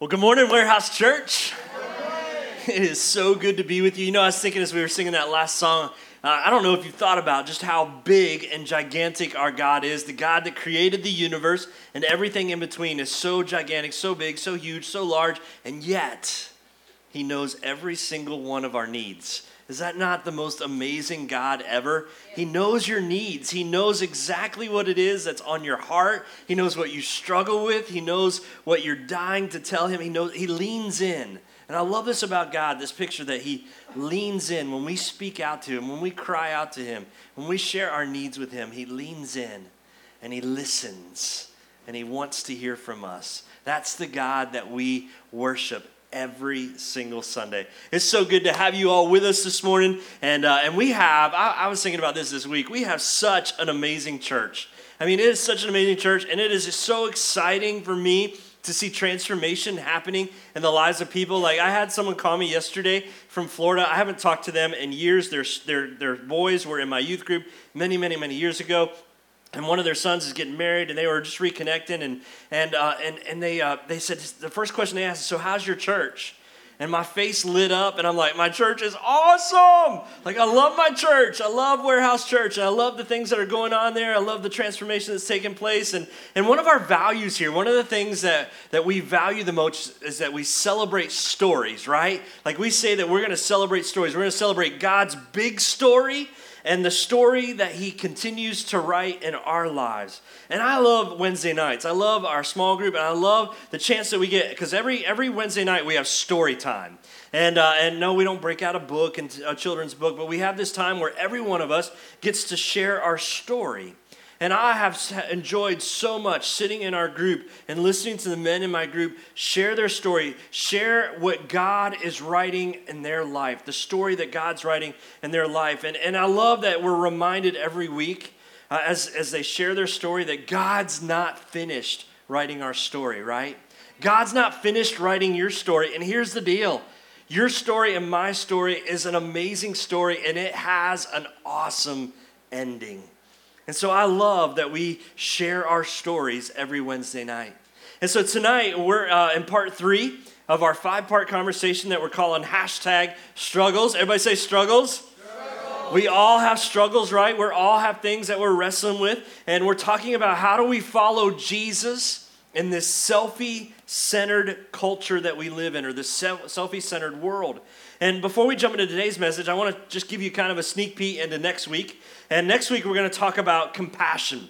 Well, good morning, Warehouse Church. It is so good to be with you. You know, I was thinking as we were singing that last song, uh, I don't know if you thought about just how big and gigantic our God is. The God that created the universe and everything in between is so gigantic, so big, so huge, so large, and yet He knows every single one of our needs. Is that not the most amazing God ever? He knows your needs. He knows exactly what it is that's on your heart. He knows what you struggle with. He knows what you're dying to tell him. He knows he leans in. And I love this about God, this picture that he leans in when we speak out to him, when we cry out to him, when we share our needs with him, he leans in and he listens and he wants to hear from us. That's the God that we worship every single Sunday. It's so good to have you all with us this morning. And, uh, and we have, I, I was thinking about this this week, we have such an amazing church. I mean, it is such an amazing church, and it is so exciting for me to see transformation happening in the lives of people. Like I had someone call me yesterday from Florida. I haven't talked to them in years. Their, their, their boys were in my youth group many, many, many years ago and one of their sons is getting married and they were just reconnecting and and uh, and, and they uh, they said the first question they asked is so how's your church? And my face lit up and i'm like my church is awesome! Like i love my church! I love warehouse church! I love the things that are going on there. I love the transformation that's taking place. And and one of our values here one of the things that that we value the most is that we celebrate stories right? Like we say that we're going to celebrate stories. We're going to celebrate god's big story and the story that he continues to write in our lives. And I love Wednesday nights. I love our small group, and I love the chance that we get because every every Wednesday night we have story time. And uh, and no, we don't break out a book and a children's book, but we have this time where every one of us gets to share our story. And I have enjoyed so much sitting in our group and listening to the men in my group share their story, share what God is writing in their life, the story that God's writing in their life. And, and I love that we're reminded every week uh, as, as they share their story that God's not finished writing our story, right? God's not finished writing your story. And here's the deal your story and my story is an amazing story, and it has an awesome ending. And so I love that we share our stories every Wednesday night. And so tonight we're uh, in part three of our five part conversation that we're calling hashtag struggles. Everybody say struggles. struggles. We all have struggles, right? We all have things that we're wrestling with. And we're talking about how do we follow Jesus in this selfie centered culture that we live in, or this selfie centered world. And before we jump into today's message, I want to just give you kind of a sneak peek into next week. And next week, we're going to talk about compassion.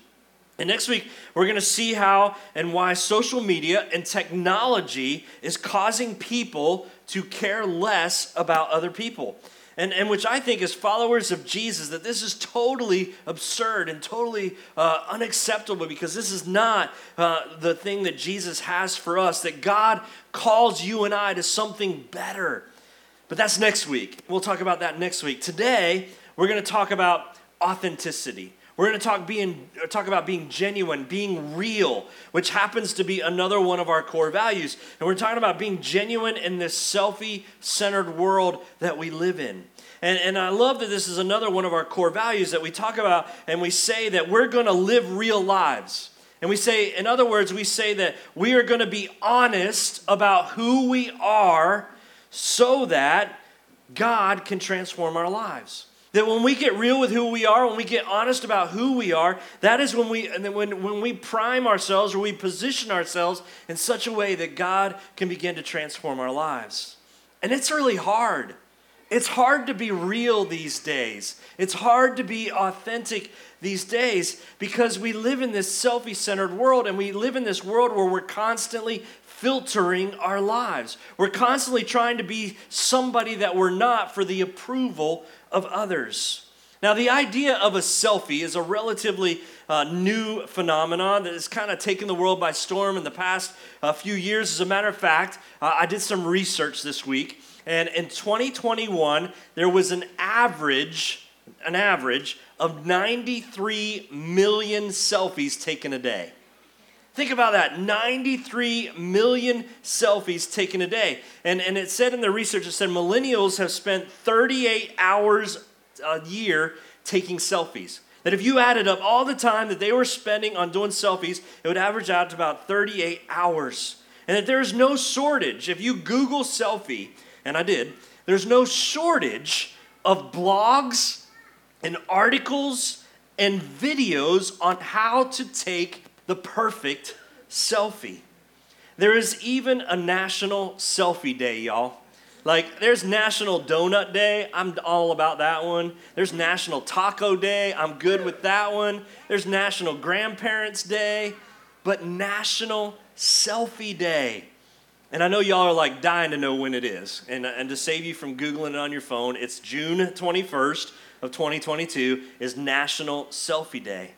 And next week, we're going to see how and why social media and technology is causing people to care less about other people. And, and which I think, as followers of Jesus, that this is totally absurd and totally uh, unacceptable because this is not uh, the thing that Jesus has for us, that God calls you and I to something better. But that's next week. We'll talk about that next week. Today, we're going to talk about authenticity. We're going to talk, being, uh, talk about being genuine, being real, which happens to be another one of our core values. And we're talking about being genuine in this selfie centered world that we live in. And, and I love that this is another one of our core values that we talk about and we say that we're going to live real lives. And we say, in other words, we say that we are going to be honest about who we are so that God can transform our lives. That when we get real with who we are, when we get honest about who we are, that is when we and then when, when we prime ourselves or we position ourselves in such a way that God can begin to transform our lives. And it's really hard. It's hard to be real these days. It's hard to be authentic these days because we live in this selfie centered world and we live in this world where we're constantly filtering our lives. We're constantly trying to be somebody that we're not for the approval of others. Now, the idea of a selfie is a relatively uh, new phenomenon that has kind of taken the world by storm in the past uh, few years. As a matter of fact, uh, I did some research this week, and in 2021, there was an average, an average of 93 million selfies taken a day. Think about that 93 million selfies taken a day. And, and it said in the research, it said millennials have spent 38 hours a year taking selfies. That if you added up all the time that they were spending on doing selfies, it would average out to about 38 hours. and that there's no shortage. If you Google selfie, and I did, there's no shortage of blogs and articles and videos on how to take the perfect selfie. There is even a national selfie day, y'all. Like, there's National Donut Day. I'm all about that one. There's National Taco Day. I'm good with that one. There's National Grandparents Day. But National Selfie Day. And I know y'all are like dying to know when it is. And, and to save you from Googling it on your phone, it's June 21st of 2022 is National Selfie Day.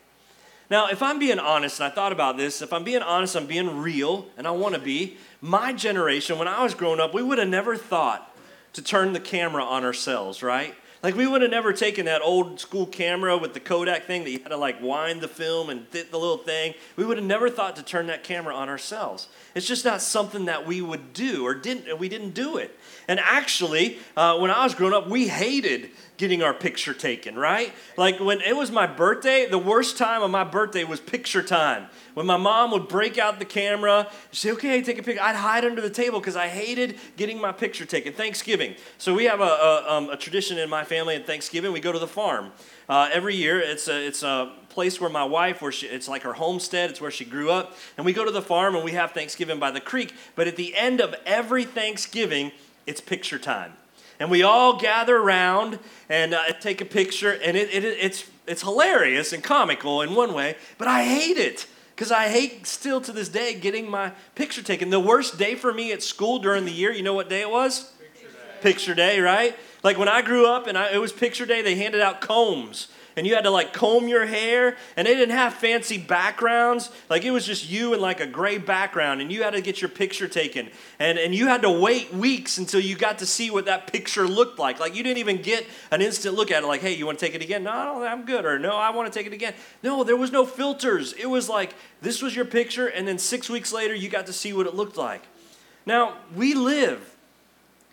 Now, if I'm being honest, and I thought about this, if I'm being honest, I'm being real, and I want to be, my generation, when I was growing up, we would have never thought to turn the camera on ourselves, right? Like we would have never taken that old school camera with the Kodak thing that you had to like wind the film and fit the little thing. We would have never thought to turn that camera on ourselves. It's just not something that we would do or didn't. We didn't do it. And actually, uh, when I was growing up, we hated getting our picture taken, right? Like when it was my birthday, the worst time of my birthday was picture time. When my mom would break out the camera, say, okay, take a picture, I'd hide under the table because I hated getting my picture taken. Thanksgiving. So we have a, a, um, a tradition in my family at Thanksgiving, we go to the farm. Uh, every year, it's a, it's a place where my wife, where she, it's like her homestead, it's where she grew up. And we go to the farm and we have Thanksgiving by the creek. But at the end of every Thanksgiving, it's picture time and we all gather around and uh, take a picture, and it, it, it's, it's hilarious and comical in one way, but I hate it because I hate still to this day getting my picture taken. The worst day for me at school during the year, you know what day it was? Picture day, picture day right? Like when I grew up and I, it was picture day, they handed out combs and you had to like comb your hair and they didn't have fancy backgrounds. Like it was just you and like a gray background and you had to get your picture taken. And, and you had to wait weeks until you got to see what that picture looked like. Like you didn't even get an instant look at it like hey you want to take it again? No i'm good. Or no i want to take it again. No there was no filters. It was like this was your picture and then six weeks later you got to see what it looked like. Now we live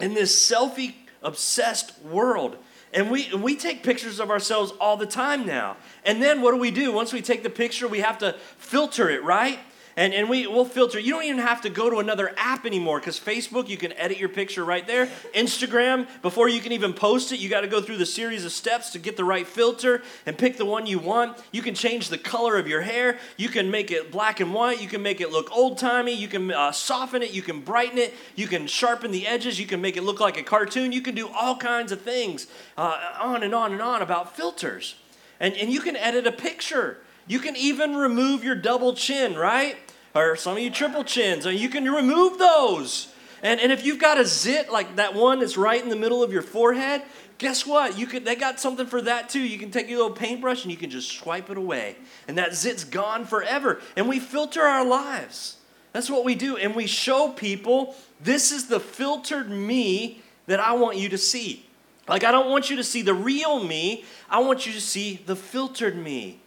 in this selfie obsessed world and we, we take pictures of ourselves all the time now. And then what do we do? Once we take the picture, we have to filter it, right? And, and we, we'll filter. You don't even have to go to another app anymore because Facebook, you can edit your picture right there. Instagram, before you can even post it, you got to go through the series of steps to get the right filter and pick the one you want. You can change the color of your hair. You can make it black and white. You can make it look old timey. You can uh, soften it. You can brighten it. You can sharpen the edges. You can make it look like a cartoon. You can do all kinds of things uh, on and on and on about filters. And, and you can edit a picture. You can even remove your double chin, right? Or some of you triple chins, and you can remove those. And, and if you've got a zit like that one that's right in the middle of your forehead, guess what? You could they got something for that too. You can take your little paintbrush and you can just swipe it away. And that zit's gone forever. And we filter our lives. That's what we do. And we show people this is the filtered me that I want you to see. Like I don't want you to see the real me. I want you to see the filtered me.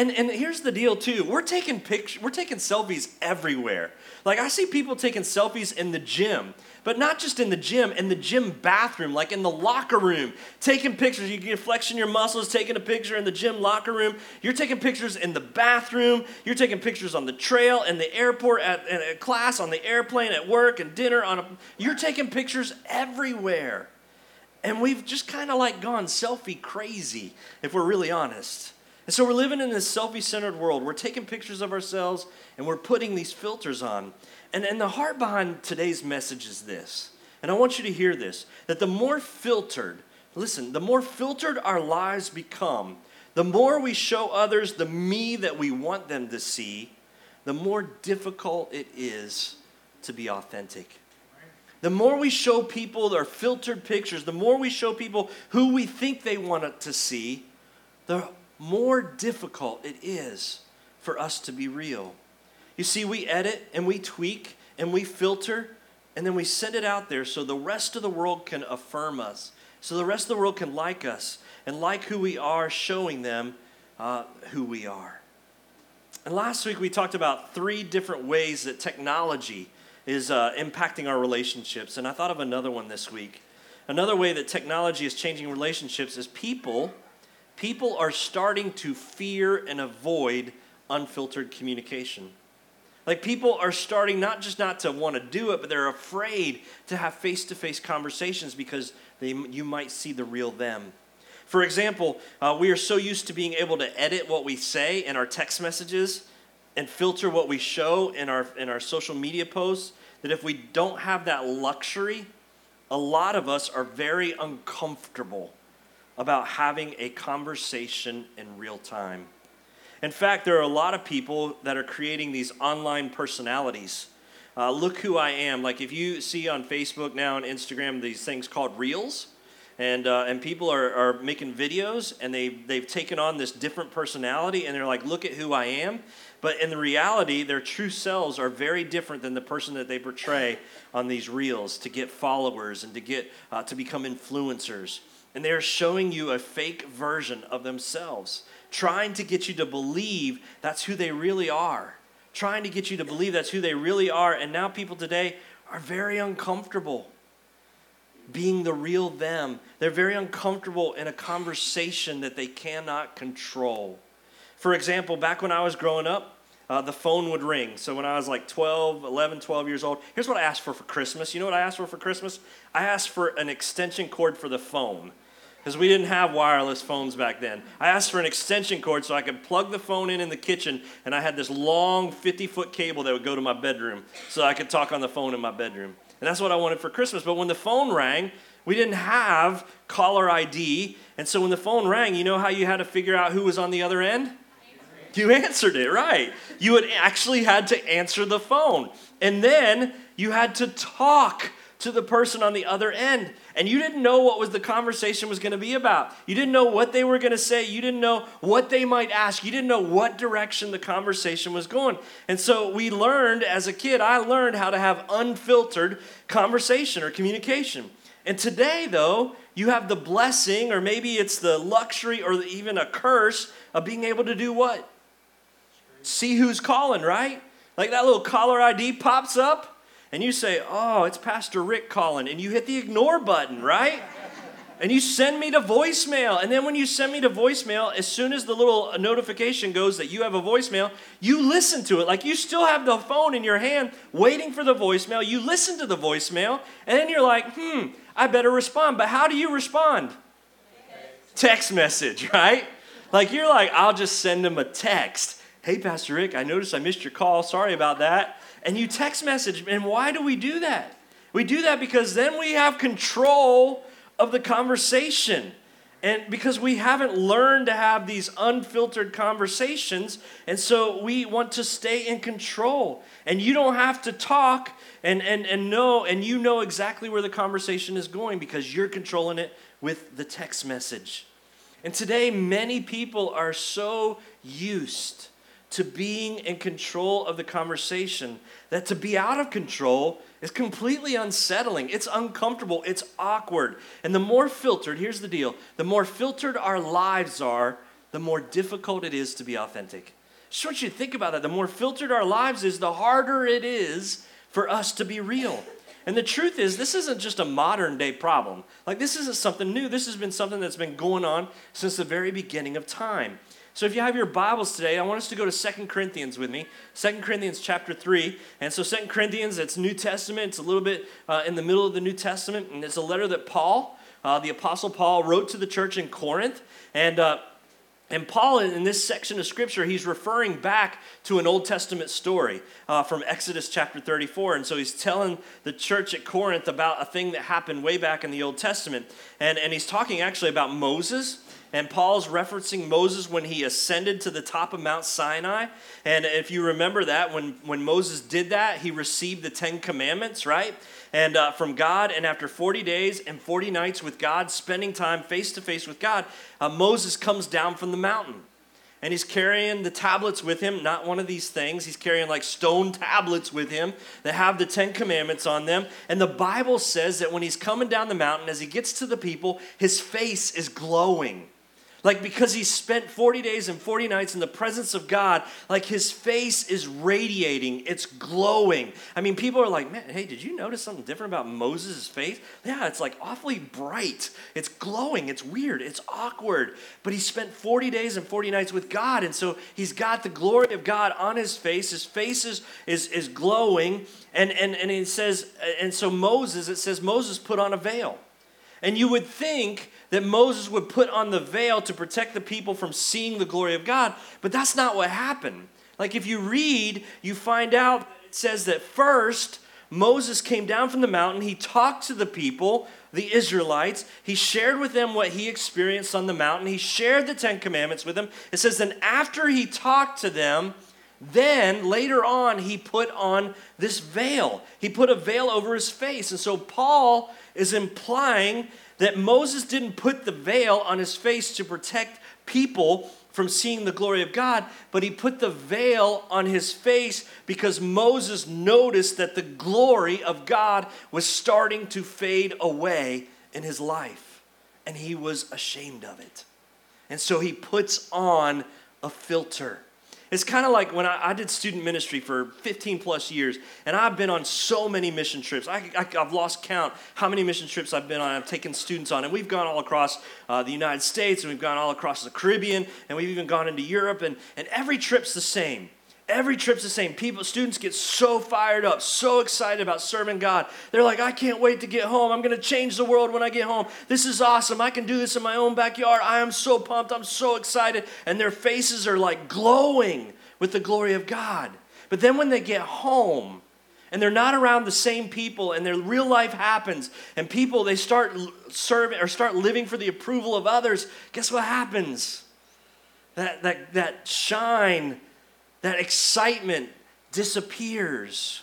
And, and here's the deal too. We're taking pictures, we're taking selfies everywhere. Like I see people taking selfies in the gym, but not just in the gym, in the gym bathroom, like in the locker room, taking pictures. You get flexing your muscles, taking a picture in the gym locker room. You're taking pictures in the bathroom. You're taking pictures on the trail, in the airport, at, at class, on the airplane, at work, and dinner. On a, you're taking pictures everywhere. And we've just kind of like gone selfie crazy, if we're really honest. And so we're living in this selfie centered world. We're taking pictures of ourselves and we're putting these filters on. And, and the heart behind today's message is this. And I want you to hear this that the more filtered, listen, the more filtered our lives become, the more we show others the me that we want them to see, the more difficult it is to be authentic. The more we show people our filtered pictures, the more we show people who we think they want to see, the more difficult it is for us to be real. You see, we edit and we tweak and we filter and then we send it out there so the rest of the world can affirm us, so the rest of the world can like us and like who we are, showing them uh, who we are. And last week we talked about three different ways that technology is uh, impacting our relationships. And I thought of another one this week. Another way that technology is changing relationships is people people are starting to fear and avoid unfiltered communication. Like people are starting not just not to want to do it, but they're afraid to have face to face conversations because they, you might see the real them. For example, uh, we are so used to being able to edit what we say in our text messages and filter what we show in our, in our social media posts that if we don't have that luxury, a lot of us are very uncomfortable about having a conversation in real time. In fact, there are a lot of people that are creating these online personalities. Uh, look who I am. Like if you see on Facebook now and Instagram these things called Reels, and, uh, and people are, are making videos and they, they've taken on this different personality and they're like, look at who I am. But in the reality, their true selves are very different than the person that they portray on these reels to get followers and to get uh, to become influencers. And they're showing you a fake version of themselves, trying to get you to believe that's who they really are, trying to get you to believe that's who they really are. And now people today are very uncomfortable being the real them. They're very uncomfortable in a conversation that they cannot control. For example, back when I was growing up, uh, the phone would ring. So when I was like 12, 11, 12 years old, here's what I asked for for Christmas. You know what I asked for for Christmas? I asked for an extension cord for the phone because we didn't have wireless phones back then. I asked for an extension cord so I could plug the phone in in the kitchen, and I had this long 50 foot cable that would go to my bedroom so I could talk on the phone in my bedroom. And that's what I wanted for Christmas. But when the phone rang, we didn't have caller ID. And so when the phone rang, you know how you had to figure out who was on the other end? You answered it, right. You had actually had to answer the phone. And then you had to talk to the person on the other end. And you didn't know what was the conversation was going to be about. You didn't know what they were going to say. You didn't know what they might ask. You didn't know what direction the conversation was going. And so we learned as a kid, I learned how to have unfiltered conversation or communication. And today, though, you have the blessing, or maybe it's the luxury or even a curse of being able to do what? See who's calling, right? Like that little caller ID pops up and you say, Oh, it's Pastor Ricc calling, and you hit the ignore button, right? and you send me to voicemail. And then when you send me to voicemail, as soon as the little notification goes that you have a voicemail, you listen to it. Like you still have the phone in your hand waiting for the voicemail. You listen to the voicemail, and then you're like, hmm, I better respond. But how do you respond? Text message, right? Like you're like, I'll just send him a text. Hey, Pastor Ricc, I noticed I missed your call. Sorry about that and you text message. And why do we do that? We do that because then we have control of the conversation. And because we haven't learned to have these unfiltered conversations, and so we want to stay in control. And you don't have to talk and, and, and know, and you know exactly where the conversation is going because you're controlling it with the text message. And today, many people are so used to being in control of the conversation that to be out of control is completely unsettling. It's uncomfortable. It's awkward. And the more filtered, here's the deal the more filtered our lives are, the more difficult it is to be authentic. Just want you to think about that. The more filtered our lives is, the harder it is for us to be real. And the truth is, this isn't just a modern day problem. Like, this isn't something new. This has been something that's been going on since the very beginning of time. So if you have your Bibles today, I want us to go to Second Corinthians with me. Second Corinthians chapter 3. And so Second Corinthians, it's New Testament. It's a little bit uh, in the middle of the New Testament. And it's a letter that Paul, uh, the Apostle Paul, wrote to the church in Corinth. And uh, and Paul, in this section of scripture, he's referring back to an Old Testament story uh, from Exodus chapter 34. And so he's telling the church at Corinth about a thing that happened way back in the Old Testament. And, and he's talking actually about Moses and Paul's referencing Moses when he ascended to the top of Mount Sinai. And if you remember that, when, when Moses did that, he received the Ten Commandments, right? And uh, from God, and after 40 days and 40 nights with God, spending time face to face with God, uh, Moses comes down from the mountain. And he's carrying the tablets with him, not one of these things. He's carrying like stone tablets with him that have the Ten Commandments on them. And the Bible says that when he's coming down the mountain, as he gets to the people, his face is glowing Like, because he spent 40 days and 40 nights in the presence of God, like his face is radiating, it's glowing. I mean, people are like, man, hey, did you notice something different about Moses' face? Yeah, it's like awfully bright. It's glowing, it's weird, it's awkward. But he spent 40 days and 40 nights with God, and so he's got the glory of God on his face. His face is, is, is glowing, and, and, and it says, and so Moses, it says Moses put on a veil. And you would think that Moses would put on the veil to protect the people from seeing the glory of God, but that's not what happened. Like if you read, you find out it says that first Moses came down from the mountain, he talked to the people, the Israelites, he shared with them what he experienced on the mountain, he shared the 10 commandments with them. It says then after he talked to them, then later on, he put on this veil. He put a veil over his face. And so Paul is implying that Moses didn't put the veil on his face to protect people from seeing the glory of God, but he put the veil on his face because Moses noticed that the glory of God was starting to fade away in his life, and he was ashamed of it. And so he puts on a filter. It's kind of like when I, I, did student ministry for 15 plus years, and I've been on so many mission trips. I, have lost count how many mission trips I've been on. I've taken students on, and we've gone all across uh, the United States, and we've gone all across the Caribbean, and we've even gone into Europe, and, and every trip's the same. Every trip's the same. People, students get so fired up, so excited about serving God. They're like, I can't wait to get home. I'm going to change the world when I get home. This is awesome. I can do this in my own backyard. I am so pumped. I'm so excited. And their faces are like glowing with the glory of God. But then when they get home, and they're not around the same people and their real life happens and people they start serving or start living for the approval of others guess what happens that that that shine that excitement disappears.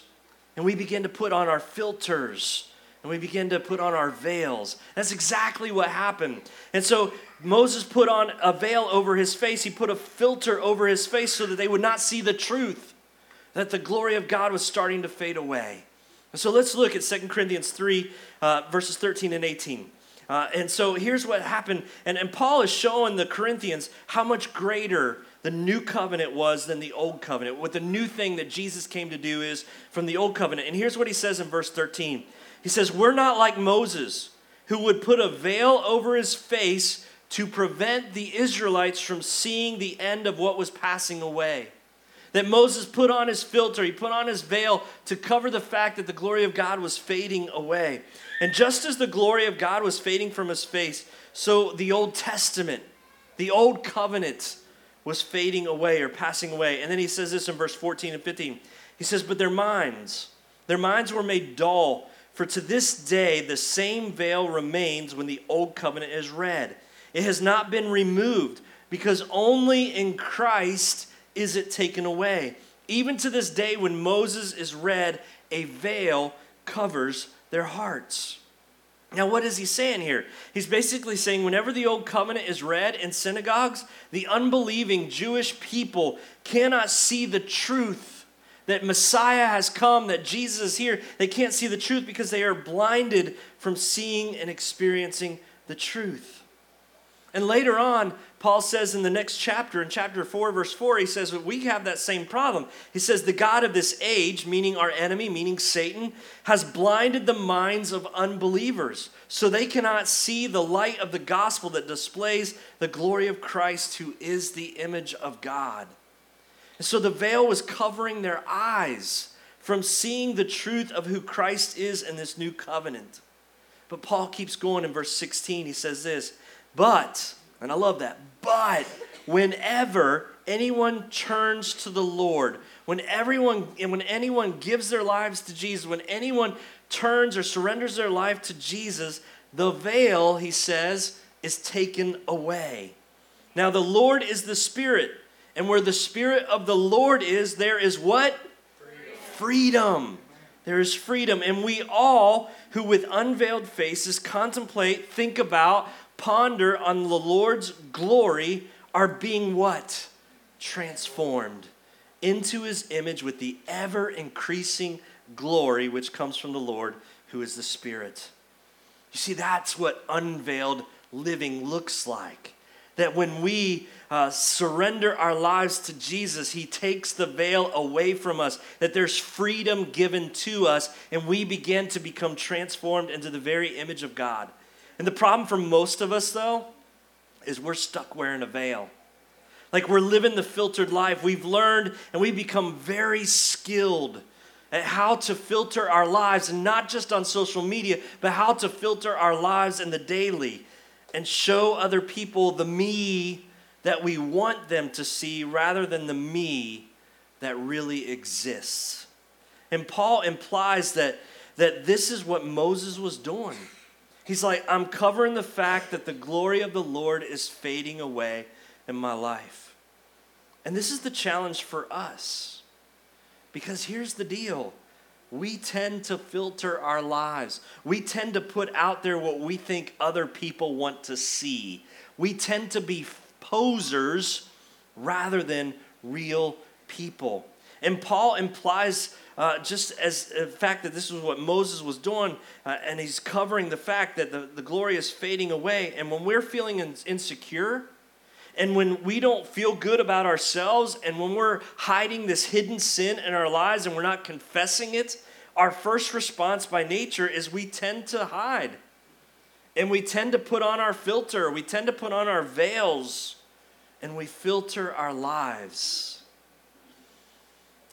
And we begin to put on our filters and we begin to put on our veils. That's exactly what happened. And so Moses put on a veil over his face, he put a filter over his face so that they would not see the truth, that the glory of God was starting to fade away. And so let's look at 2 Corinthians 3, uh, verses 13 and 18. Uh, and so here's what happened. And, and Paul is showing the Corinthians how much greater the new covenant was than the old covenant. What the new thing that Jesus came to do is from the old covenant. And here's what he says in verse 13 He says, We're not like Moses, who would put a veil over his face to prevent the Israelites from seeing the end of what was passing away. That Moses put on his filter, he put on his veil to cover the fact that the glory of God was fading away. And just as the glory of God was fading from his face, so the Old Testament, the Old Covenant, was fading away or passing away. And then he says this in verse 14 and 15. He says, But their minds, their minds were made dull, for to this day the same veil remains when the Old Covenant is read. It has not been removed because only in Christ is it taken away. Even to this day, when Moses is read, a veil covers their hearts. Now, what is he saying here? He's basically saying whenever the Old Covenant is read in synagogues, the unbelieving Jewish people cannot see the truth that Messiah has come, that Jesus is here. They can't see the truth because they are blinded from seeing and experiencing the truth. And later on, Paul says in the next chapter, in chapter 4, verse 4, he says we have that same problem. He says, The God of this age, meaning our enemy, meaning Satan, has blinded the minds of unbelievers so they cannot see the light of the gospel that displays the glory of Christ, who is the image of God. And so the veil was covering their eyes from seeing the truth of who Christ is in this new covenant. But Paul keeps going in verse 16. He says this. But, and I love that, but whenever anyone turns to the Lord, when everyone and when anyone gives their lives to Jesus, when anyone turns or surrenders their life to Jesus, the veil, he says, is taken away. Now the Lord is the Spirit, and where the Spirit of the Lord is, there is what? Freedom. There is freedom. And we all who with unveiled faces contemplate, think about, ponder on the Lord's glory are being what? Transformed into his image with the ever increasing glory which comes from the Lord, who is the Spirit. You see, that's what unveiled living looks like. that when we uh, surrender our lives to Jesus, He takes the veil away from us, that there's freedom given to us, and we begin to become transformed into the very image of God. And the problem for most of us, though, is we're stuck wearing a veil. Like we're living the filtered life. We've learned and we've become very skilled at how to filter our lives, and not just on social media, but how to filter our lives in the daily and show other people the me that we want them to see rather than the me that really exists. And Paul implies that, that this is what Moses was doing. He's like, I'm covering the fact that the glory of the Lord is fading away in my life. And this is the challenge for us. Because here's the deal we tend to filter our lives. We tend to put out there what we think other people want to see. We tend to be posers rather than real people. And Paul implies, uh, just as the fact that this is what Moses was doing, uh, and he's covering the fact that the, the glory is fading away. And when we're feeling in, insecure, and when we don't feel good about ourselves, and when we're hiding this hidden sin in our lives and we're not confessing it, our first response by nature is we tend to hide. And we tend to put on our filter, we tend to put on our veils, and we filter our lives.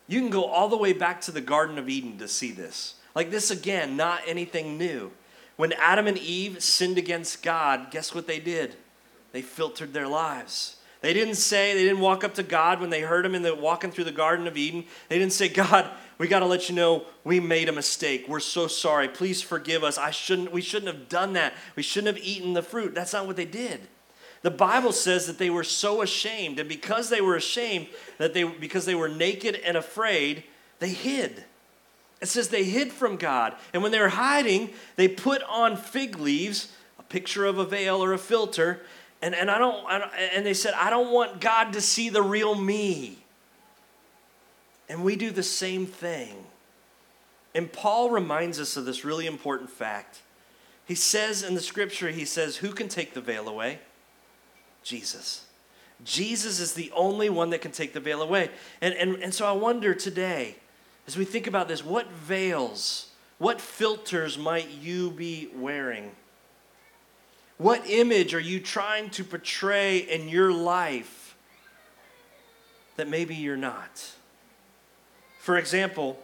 You can go all the way back to the Garden of Eden to see this. Like this, again, not anything new. When Adam and Eve sinned against God, guess what they did? They filtered their lives. They didn't say, they didn't walk up to God when they heard him in the walking through the Garden of Eden. They didn't say, God, we got to let you know we made a mistake. We're so sorry. Please forgive us. I shouldn't, we shouldn't have done that. We shouldn't have eaten the fruit. That's not what they did. The Bible says that they were so ashamed, and because they were ashamed, that they because they were naked and afraid, they hid. It says they hid from God. And when they were hiding, they put on fig leaves, a picture of a veil or a filter, and, and I, don't, I don't and they said, I don't want God to see the real me. And we do the same thing. And Paul reminds us of this really important fact. He says in the scripture, he says, Who can take the veil away? Jesus. Jesus is the only one that can take the veil away. And, and, and so I wonder today, as we think about this, what veils, what filters might you be wearing? What image are you trying to portray in your life that maybe you're not? For example,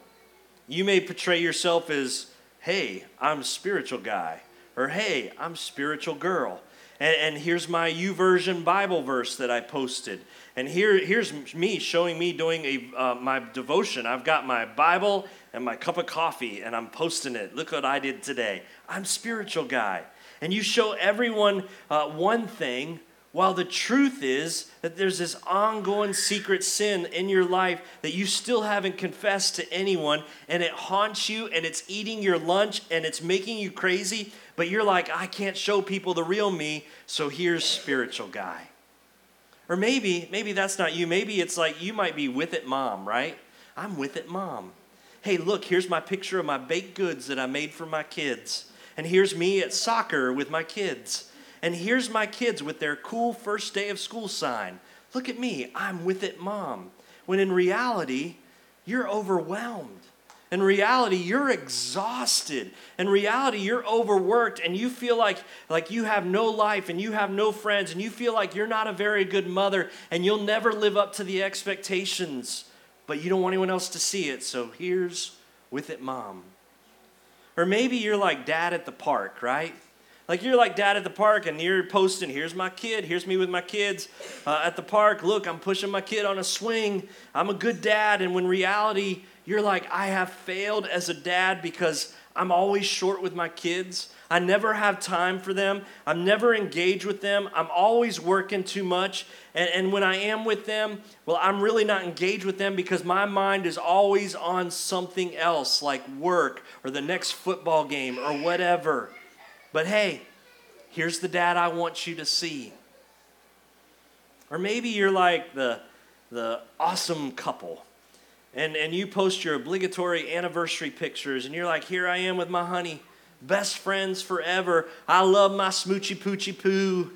you may portray yourself as, hey, I'm a spiritual guy, or hey, I'm spiritual girl. And, and here's my YouVersion Bible verse that I posted. And here, here's me showing me doing a, uh, my devotion. I've got my Bible and my cup of coffee, and I'm posting it. Look what I did today. I'm spiritual guy. And you show everyone uh, one thing, while the truth is that there's this ongoing secret sin in your life that you still haven't confessed to anyone, and it haunts you, and it's eating your lunch, and it's making you crazy, but you're like, I can't show people the real me, so here's spiritual guy. Or maybe, maybe that's not you. Maybe it's like you might be with it mom, right? I'm with it mom. Hey, look, here's my picture of my baked goods that I made for my kids. And here's me at soccer with my kids. And here's my kids with their cool first day of school sign. Look at me, I'm with it, mom. When in reality, you're overwhelmed. In reality, you're exhausted. In reality, you're overworked and you feel like, like you have no life and you have no friends and you feel like you're not a very good mother and you'll never live up to the expectations, but you don't want anyone else to see it. So here's with it, mom. Or maybe you're like dad at the park, right? Like you're like dad at the park and you're posting, here's my kid, here's me with my kids uh, at the park. Look, I'm pushing my kid on a swing. I'm a good dad. And when reality, you're like, I have failed as a dad because I'm always short with my kids. I never have time for them. I'm never engaged with them. I'm always working too much. And, and when I am with them, well, I'm really not engaged with them because my mind is always on something else like work or the next football game or whatever. But hey, here's the dad I want you to see. Or maybe you're like the, the awesome couple and, and you post your obligatory anniversary pictures, and you're like, here I am with my honey, best friends forever. I love my smoochy poochy poo.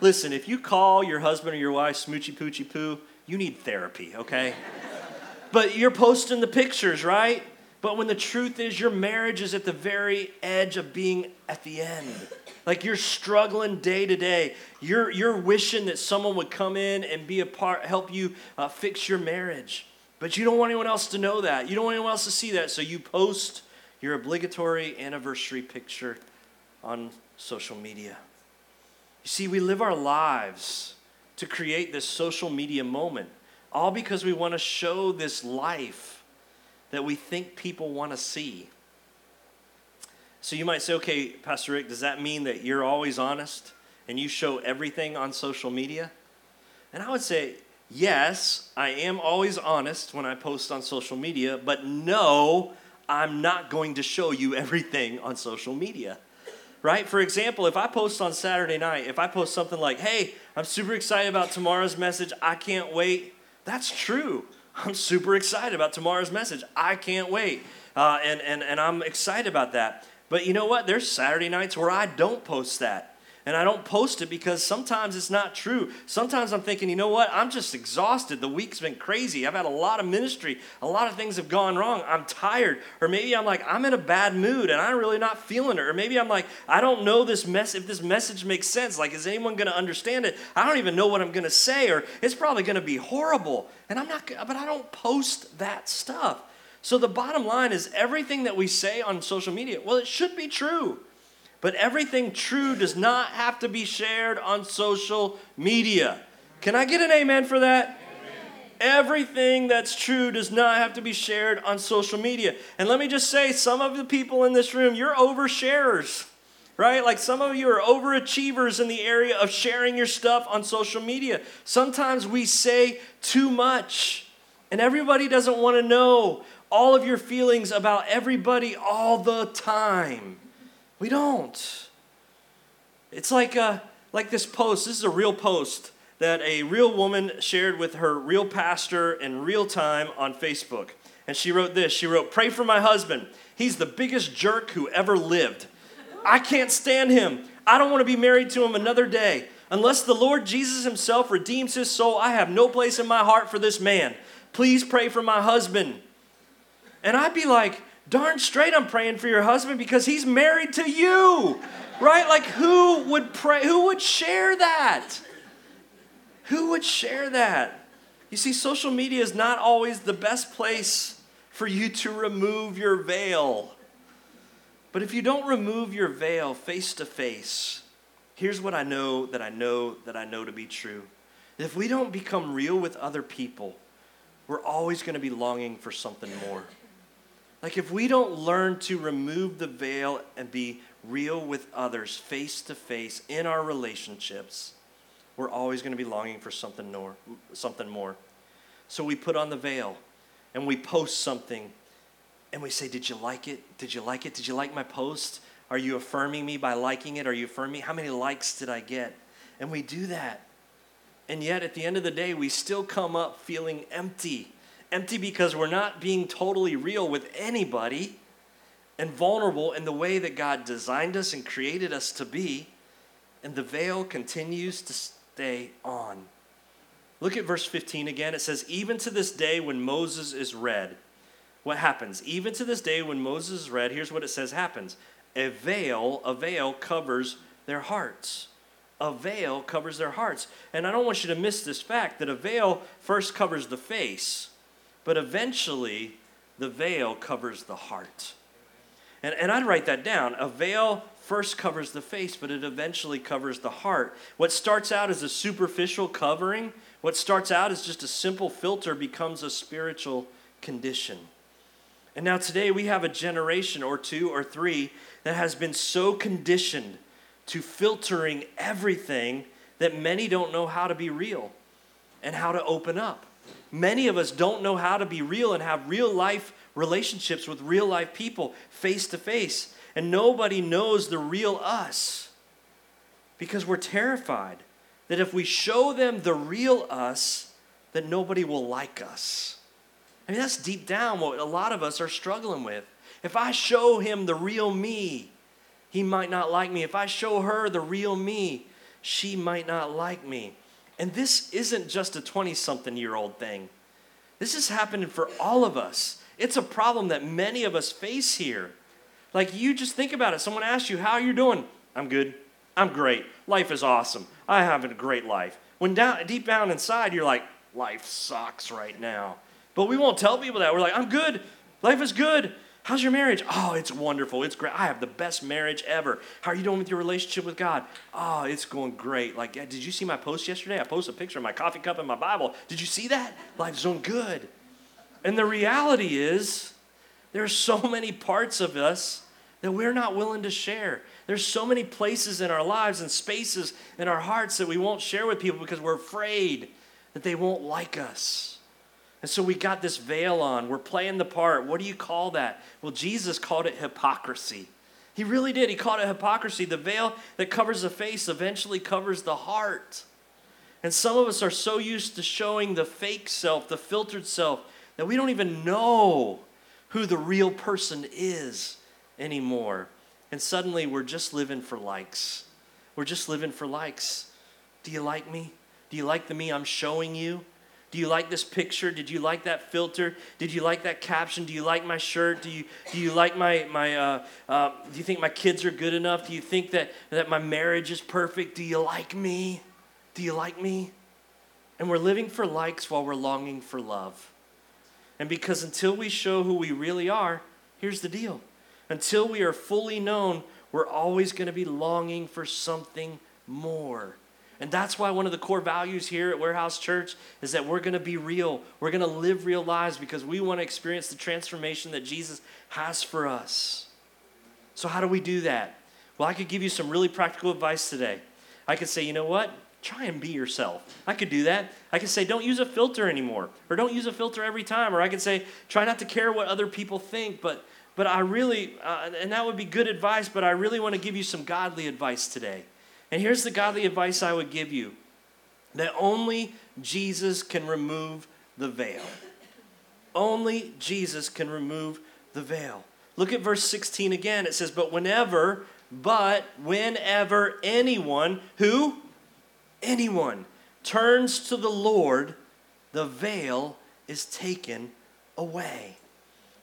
Listen, if you call your husband or your wife smoochy poochy poo, you need therapy, okay? but you're posting the pictures, right? But when the truth is, your marriage is at the very edge of being at the end. Like you're struggling day to day. You're, you're wishing that someone would come in and be a part, help you uh, fix your marriage. But you don't want anyone else to know that. You don't want anyone else to see that. So you post your obligatory anniversary picture on social media. You see, we live our lives to create this social media moment, all because we want to show this life that we think people want to see. So you might say, okay, Pastor Ricc, does that mean that you're always honest and you show everything on social media? And I would say, yes, I am always honest when I post on social media, but no, I'm not going to show you everything on social media. Right? For example, if I post on Saturday night, if I post something like, hey, I'm super excited about tomorrow's message, I can't wait, that's true. I'm super excited about tomorrow's message. I can't wait. Uh, and, and, and I'm excited about that. But you know what? There's Saturday nights where I don't post that. And I don't post it because sometimes it's not true. Sometimes I'm thinking, you know what? I'm just exhausted. The week's been crazy. I've had a lot of ministry. A lot of things have gone wrong. I'm tired. Or maybe I'm like, I'm in a bad mood and I'm really not feeling it. Or maybe I'm like, I don't know this mess if this message makes sense. Like, is anyone going to understand it? I don't even know what I'm going to say, or it's probably going to be horrible. And I'm not, but I don't post that stuff. So the bottom line is everything that we say on social media, well, it should be true. But everything true does not have to be shared on social media. Can I get an amen for that? Everything that's true does not have to be shared on social media. And let me just say, some of the people in this room, you're oversharers, right? Like some of you are overachievers in the area of sharing your stuff on social media. Sometimes we say too much, and everybody doesn't want to know all of your feelings about everybody all the time. We don't. It's like, uh, like this post. This is a real post that a real woman shared with her real pastor in real time on Facebook. And she wrote this She wrote, Pray for my husband. He's the biggest jerk who ever lived. I can't stand him. I don't want to be married to him another day. Unless the Lord Jesus himself redeems his soul, I have no place in my heart for this man. Please pray for my husband. And I'd be like, darn straight I'm praying for your husband because he's married to you. Right? Like who would pray who would share that? Who would share that? You see social media is not always the best place for you to remove your veil. But if you don't remove your veil face to face, here's what I know that I know that I know to be true. If we don't become real with other people, we're always going to be longing for something more. Like, if we don't learn to remove the veil and be real with others face to face in our relationships, we're always going to be longing for something more, something more. So we put on the veil and we post something and we say, Did you like it? Did you like it? Did you like my post? Are you affirming me by liking it? Are you affirming me? How many likes did I get? And we do that. And yet, at the end of the day, we still come up feeling empty empty because we're not being totally real with anybody and vulnerable in the way that God designed us and created us to be. And the veil continues to stay on. Look at verse 15 again. It says, Even to this day when Moses is read, what happens? Even to this day when Moses is read, here's what it says happens. A veil, a veil covers their hearts. A veil covers their hearts. And I don't want you to miss this fact that a veil first covers the face but eventually the veil covers the heart. And, and I'd write that down. A veil first covers the face, but it eventually covers the heart. What starts out as a superficial covering, what starts out as just a simple filter, becomes a spiritual condition. And now today we have a generation or two or three that has been so conditioned to filtering everything that many don't know how to be real and how to open up. Many of us don't know how to be real and have real life relationships with real life people face to face. And nobody knows the real us because we're terrified that if we show them the real us, that nobody will like us. I mean, that's deep down what a lot of us are struggling with. If I show him the real me, he might not like me. If I show her the real me, she might not like me. And this isn't just a 20 something year old thing. This is happening for all of us. It's a problem that many of us face here. Like you just think about it. Someone asks you, How are you doing? I'm good. I'm great. Life is awesome. I have a great life. When down deep down inside, you're like, life sucks right now. But we won't tell people that. We're like, I'm good. Life is good. How's your marriage? Oh, it's wonderful. It's great. I have the best marriage ever. How are you doing with your relationship with God? Oh, it's going great. Like, did you see my post yesterday? I posted a picture of my coffee cup and my Bible. Did you see that? Life's doing good. And the reality is, there are so many parts of us that we're not willing to share. There's so many places in our lives and spaces in our hearts that we won't share with people because we're afraid that they won't like us. And so we got this veil on. We're playing the part. What do you call that? Well, Jesus called it hypocrisy. He really did. He called it hypocrisy. The veil that covers the face eventually covers the heart. And some of us are so used to showing the fake self, the filtered self, that we don't even know who the real person is anymore. And suddenly we're just living for likes. We're just living for likes. Do you like me? Do you like the me I'm showing you? Do you like this picture? Did you like that filter? Did you like that caption? Do you like my shirt? Do you, do you like my, my uh, uh, do you think my kids are good enough? Do you think that, that my marriage is perfect? Do you like me? Do you like me? And we're living for likes while we're longing for love. And because until we show who we really are, here's the deal until we are fully known, we're always going to be longing for something more. And that's why one of the core values here at Warehouse Church is that we're going to be real. We're going to live real lives because we want to experience the transformation that Jesus has for us. So, how do we do that? Well, I could give you some really practical advice today. I could say, you know what? Try and be yourself. I could do that. I could say, don't use a filter anymore, or don't use a filter every time. Or I could say, try not to care what other people think, but but I really, uh, and that would be good advice, but I really want to give you some godly advice today. And here's the godly advice I would give you that only Jesus can remove the veil. Only Jesus can remove the veil. Look at verse 16 again. It says, But whenever, but whenever anyone, who? Anyone turns to the Lord, the veil is taken away.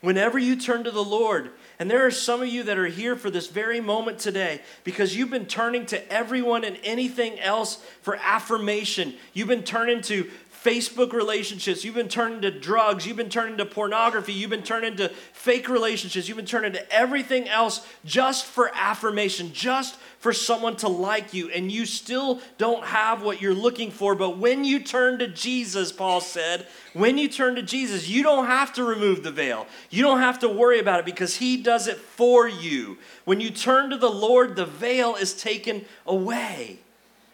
Whenever you turn to the Lord, and there are some of you that are here for this very moment today because you've been turning to everyone and anything else for affirmation. You've been turning to Facebook relationships. You've been turning to drugs. You've been turning to pornography. You've been turning to fake relationships. You've been turning to everything else just for affirmation, just for someone to like you. And you still don't have what you're looking for. But when you turn to Jesus, Paul said, when you turn to Jesus, you don't have to remove the veil. You don't have to worry about it because He does it for you. When you turn to the Lord, the veil is taken away.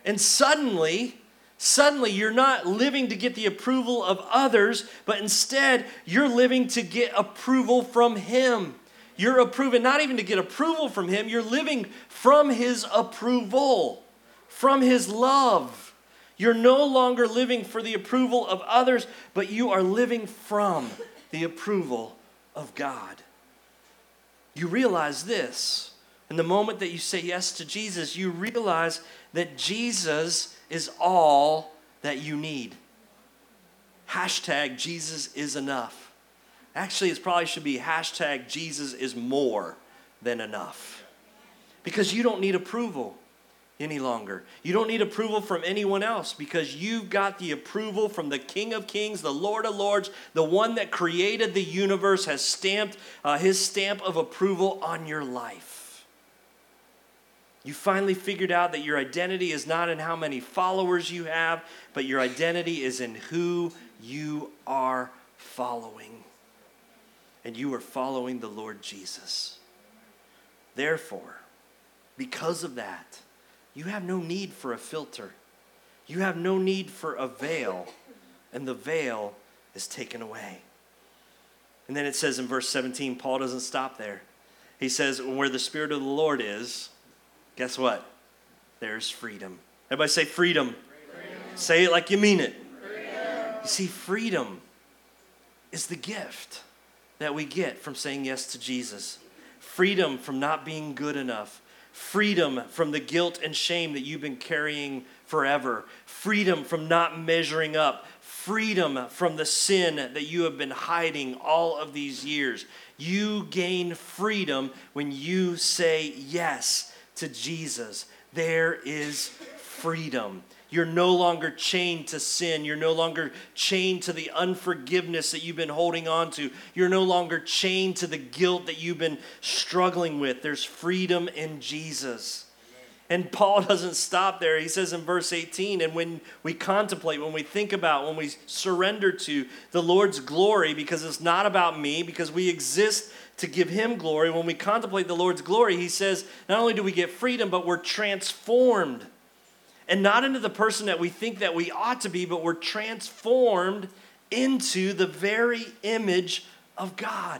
And suddenly, Suddenly, you're not living to get the approval of others, but instead, you're living to get approval from Him. You're approving, not even to get approval from Him, you're living from His approval, from His love. You're no longer living for the approval of others, but you are living from the approval of God. You realize this. In the moment that you say yes to Jesus, you realize that Jesus is all that you need. Hashtag Jesus is enough. Actually, it probably should be hashtag Jesus is more than enough. Because you don't need approval any longer. You don't need approval from anyone else because you've got the approval from the King of Kings, the Lord of Lords, the one that created the universe has stamped uh, his stamp of approval on your life. You finally figured out that your identity is not in how many followers you have, but your identity is in who you are following. And you are following the Lord Jesus. Therefore, because of that, you have no need for a filter. You have no need for a veil, and the veil is taken away. And then it says in verse 17, Paul doesn't stop there. He says, Where the Spirit of the Lord is, guess what? There's freedom. Everybody say freedom. freedom. Say it like you mean it. Freedom. You see, freedom is the gift that we get from saying yes to Jesus. Freedom from not being good enough. freedom from the guilt and shame that you've been carrying forever, freedom from not measuring up, freedom from the sin that you have been hiding all of these years. You gain freedom when you say yes to Jesus. There is freedom. You're no longer chained to sin. You're no longer chained to the unforgiveness that you've been holding on to. You're no longer chained to the guilt that you've been struggling with. There's freedom in Jesus. And Paul doesn't stop there. He says in verse 18, and when we contemplate, when we think about, when we surrender to the Lord's glory, because it's not about me, because we exist to give him glory, when we contemplate the Lord's glory, he says, not only do we get freedom, but we're transformed and not into the person that we think that we ought to be, but we're transformed into the very image of God.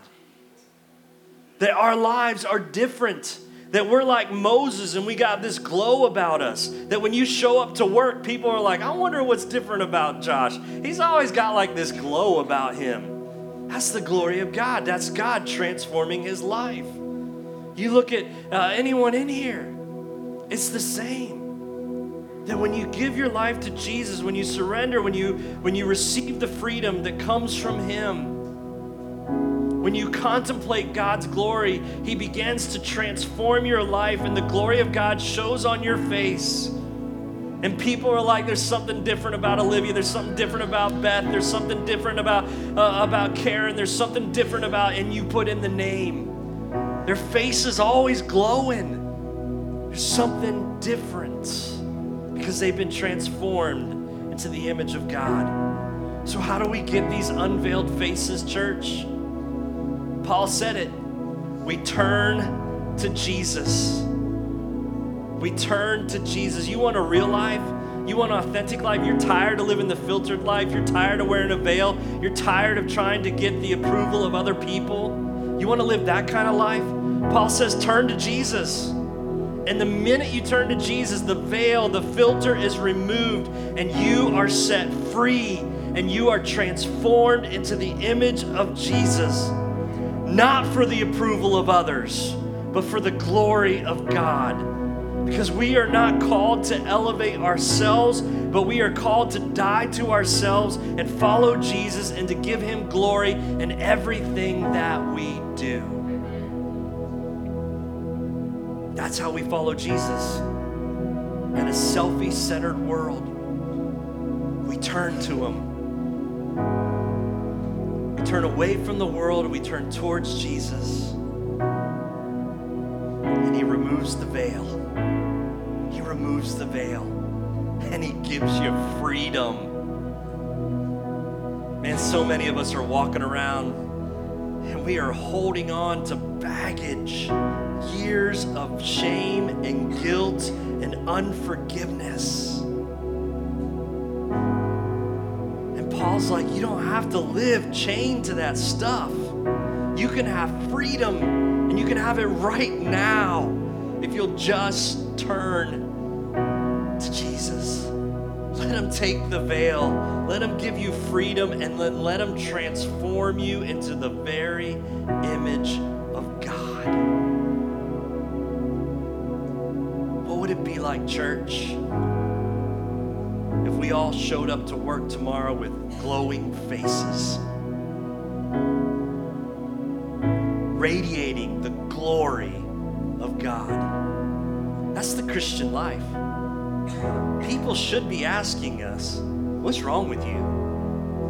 That our lives are different. That we're like Moses and we got this glow about us. That when you show up to work, people are like, I wonder what's different about Josh. He's always got like this glow about him. That's the glory of God. That's God transforming his life. You look at uh, anyone in here, it's the same that when you give your life to Jesus, when you surrender, when you when you receive the freedom that comes from him, when you contemplate God's glory, he begins to transform your life and the glory of God shows on your face. And people are like, there's something different about Olivia. There's something different about Beth. There's something different about, uh, about Karen. There's something different about, and you put in the name. Their face is always glowing. There's something different because they've been transformed into the image of God. So, how do we get these unveiled faces, church? Paul said it. We turn to Jesus. We turn to Jesus. You want a real life? You want an authentic life? You're tired of living the filtered life. You're tired of wearing a veil. You're tired of trying to get the approval of other people. You want to live that kind of life? Paul says, turn to Jesus. And the minute you turn to Jesus, the veil, the filter is removed, and you are set free and you are transformed into the image of Jesus, not for the approval of others, but for the glory of God. Because we are not called to elevate ourselves, but we are called to die to ourselves and follow Jesus and to give him glory in everything that we do. That's how we follow Jesus. In a selfie centered world, we turn to Him. We turn away from the world we turn towards Jesus. And He removes the veil. Removes the veil. And He gives you freedom. Man, so many of us are walking around and we are holding on to baggage years of shame and guilt and unforgiveness. And Paul's like, you don't have to live chained to that stuff. You can have freedom and you can have it right now if you'll just turn. Let him take the veil. Let him give you freedom and let, let him transform you into the very image of God. What would it be like, church, if we all showed up to work tomorrow with glowing faces, radiating the glory of God? That's the Christian life. People should be asking us, What's wrong with you?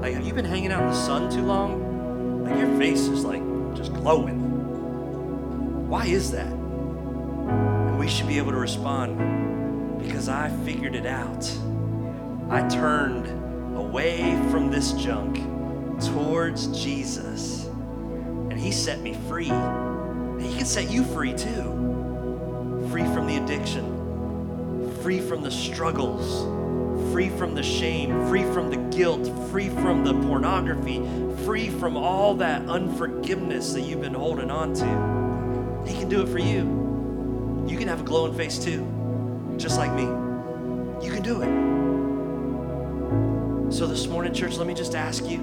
Like, have you been hanging out in the sun too long? Like, your face is like just glowing. Why is that? And we should be able to respond because I figured it out. I turned away from this junk towards Jesus, and He set me free. And He can set you free too. Free from the addiction, free from the struggles, free from the shame, free from the guilt, free from the pornography, free from all that unforgiveness that you've been holding on to. He can do it for you. You can have a glowing face too, just like me. You can do it. So this morning, church, let me just ask you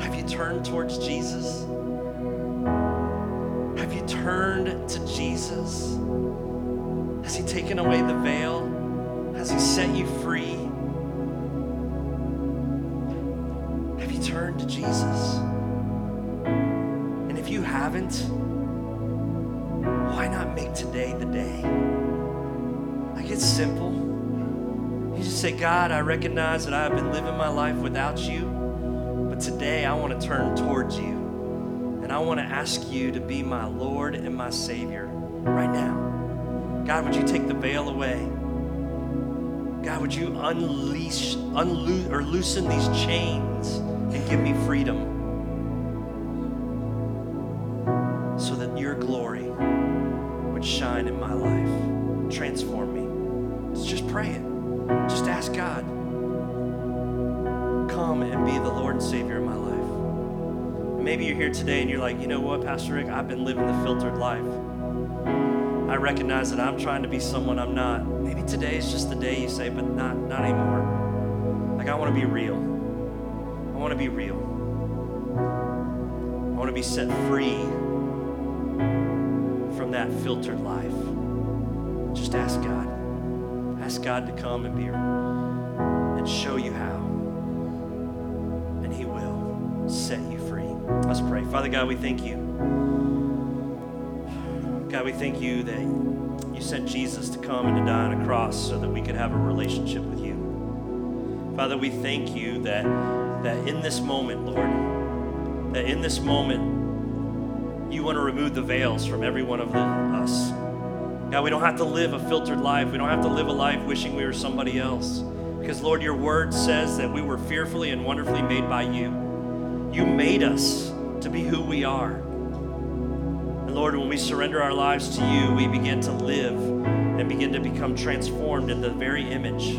have you turned towards Jesus? Have you turned to Jesus? Has He taken away the veil? Has He set you free? Have you turned to Jesus? And if you haven't, why not make today the day? Like it's simple. You just say, God, I recognize that I have been living my life without you, but today I want to turn towards you. And I want to ask you to be my Lord and my Savior right now. God, would you take the veil away? God, would you unleash, unloose, or loosen these chains and give me freedom so that your glory would shine in my life, transform me? So just pray it. Just ask God, come and be the Lord and Savior of my life. Maybe you're here today and you're like, you know what, Pastor Ricc, I've been living the filtered life. I recognize that I'm trying to be someone I'm not. Maybe today is just the day you say, but not, not anymore. Like, I want to be real. I want to be real. I want to be set free from that filtered life. Just ask God. Ask God to come and be and show you how. And He will set you free. Let's pray. Father God, we thank you. God, we thank you that you sent Jesus to come and to die on a cross so that we could have a relationship with you. Father, we thank you that, that in this moment, Lord, that in this moment, you want to remove the veils from every one of the, us. God, we don't have to live a filtered life. We don't have to live a life wishing we were somebody else. Because, Lord, your word says that we were fearfully and wonderfully made by you. You made us to be who we are. Lord, when we surrender our lives to you, we begin to live and begin to become transformed in the very image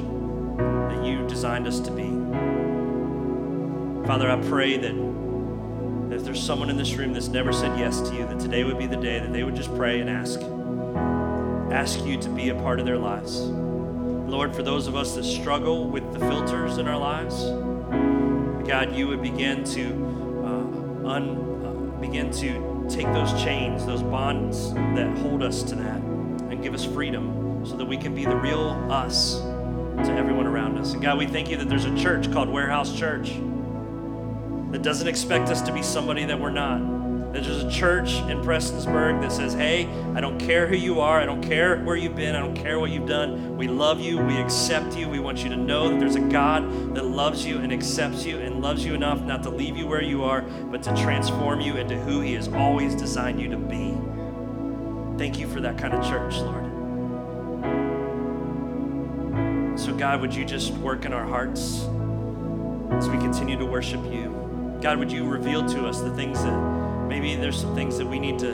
that you designed us to be. Father, I pray that if there's someone in this room that's never said yes to you, that today would be the day that they would just pray and ask ask you to be a part of their lives. Lord, for those of us that struggle with the filters in our lives, God, you would begin to uh, un, uh, begin to take those chains, those bonds that hold us to that, and give us freedom so that we can be the real us to everyone around us. And God, we thank you that there's a church called Warehouse Church that doesn't expect us to be somebody that we're not there's a church in Prestonsburg that says, hey, I don't care who you are. I don't care where you've been. I don't care what you've done. We love you. We accept you. We want you to know that there's a God that loves you and accepts you and loves you enough not to leave you where you are, but to transform you into who He has always designed you to be. Thank you for that kind of church, Lord. So, God, would you just work in our hearts as we continue to worship you? God, would you reveal to us the things that Maybe there's some things that we need to,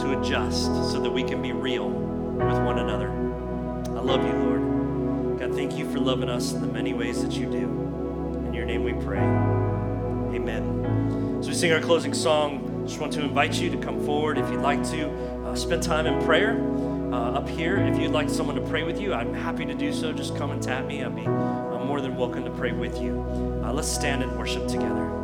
to adjust so that we can be real with one another. I love you, Lord. God, thank you for loving us in the many ways that you do. In your name we pray. Amen. As we sing our closing song, just want to invite you to come forward if you'd like to uh, spend time in prayer. Uh, up here, if you'd like someone to pray with you, I'm happy to do so. Just come and tap me. I'll be I'm more than welcome to pray with you. Uh, let's stand and worship together.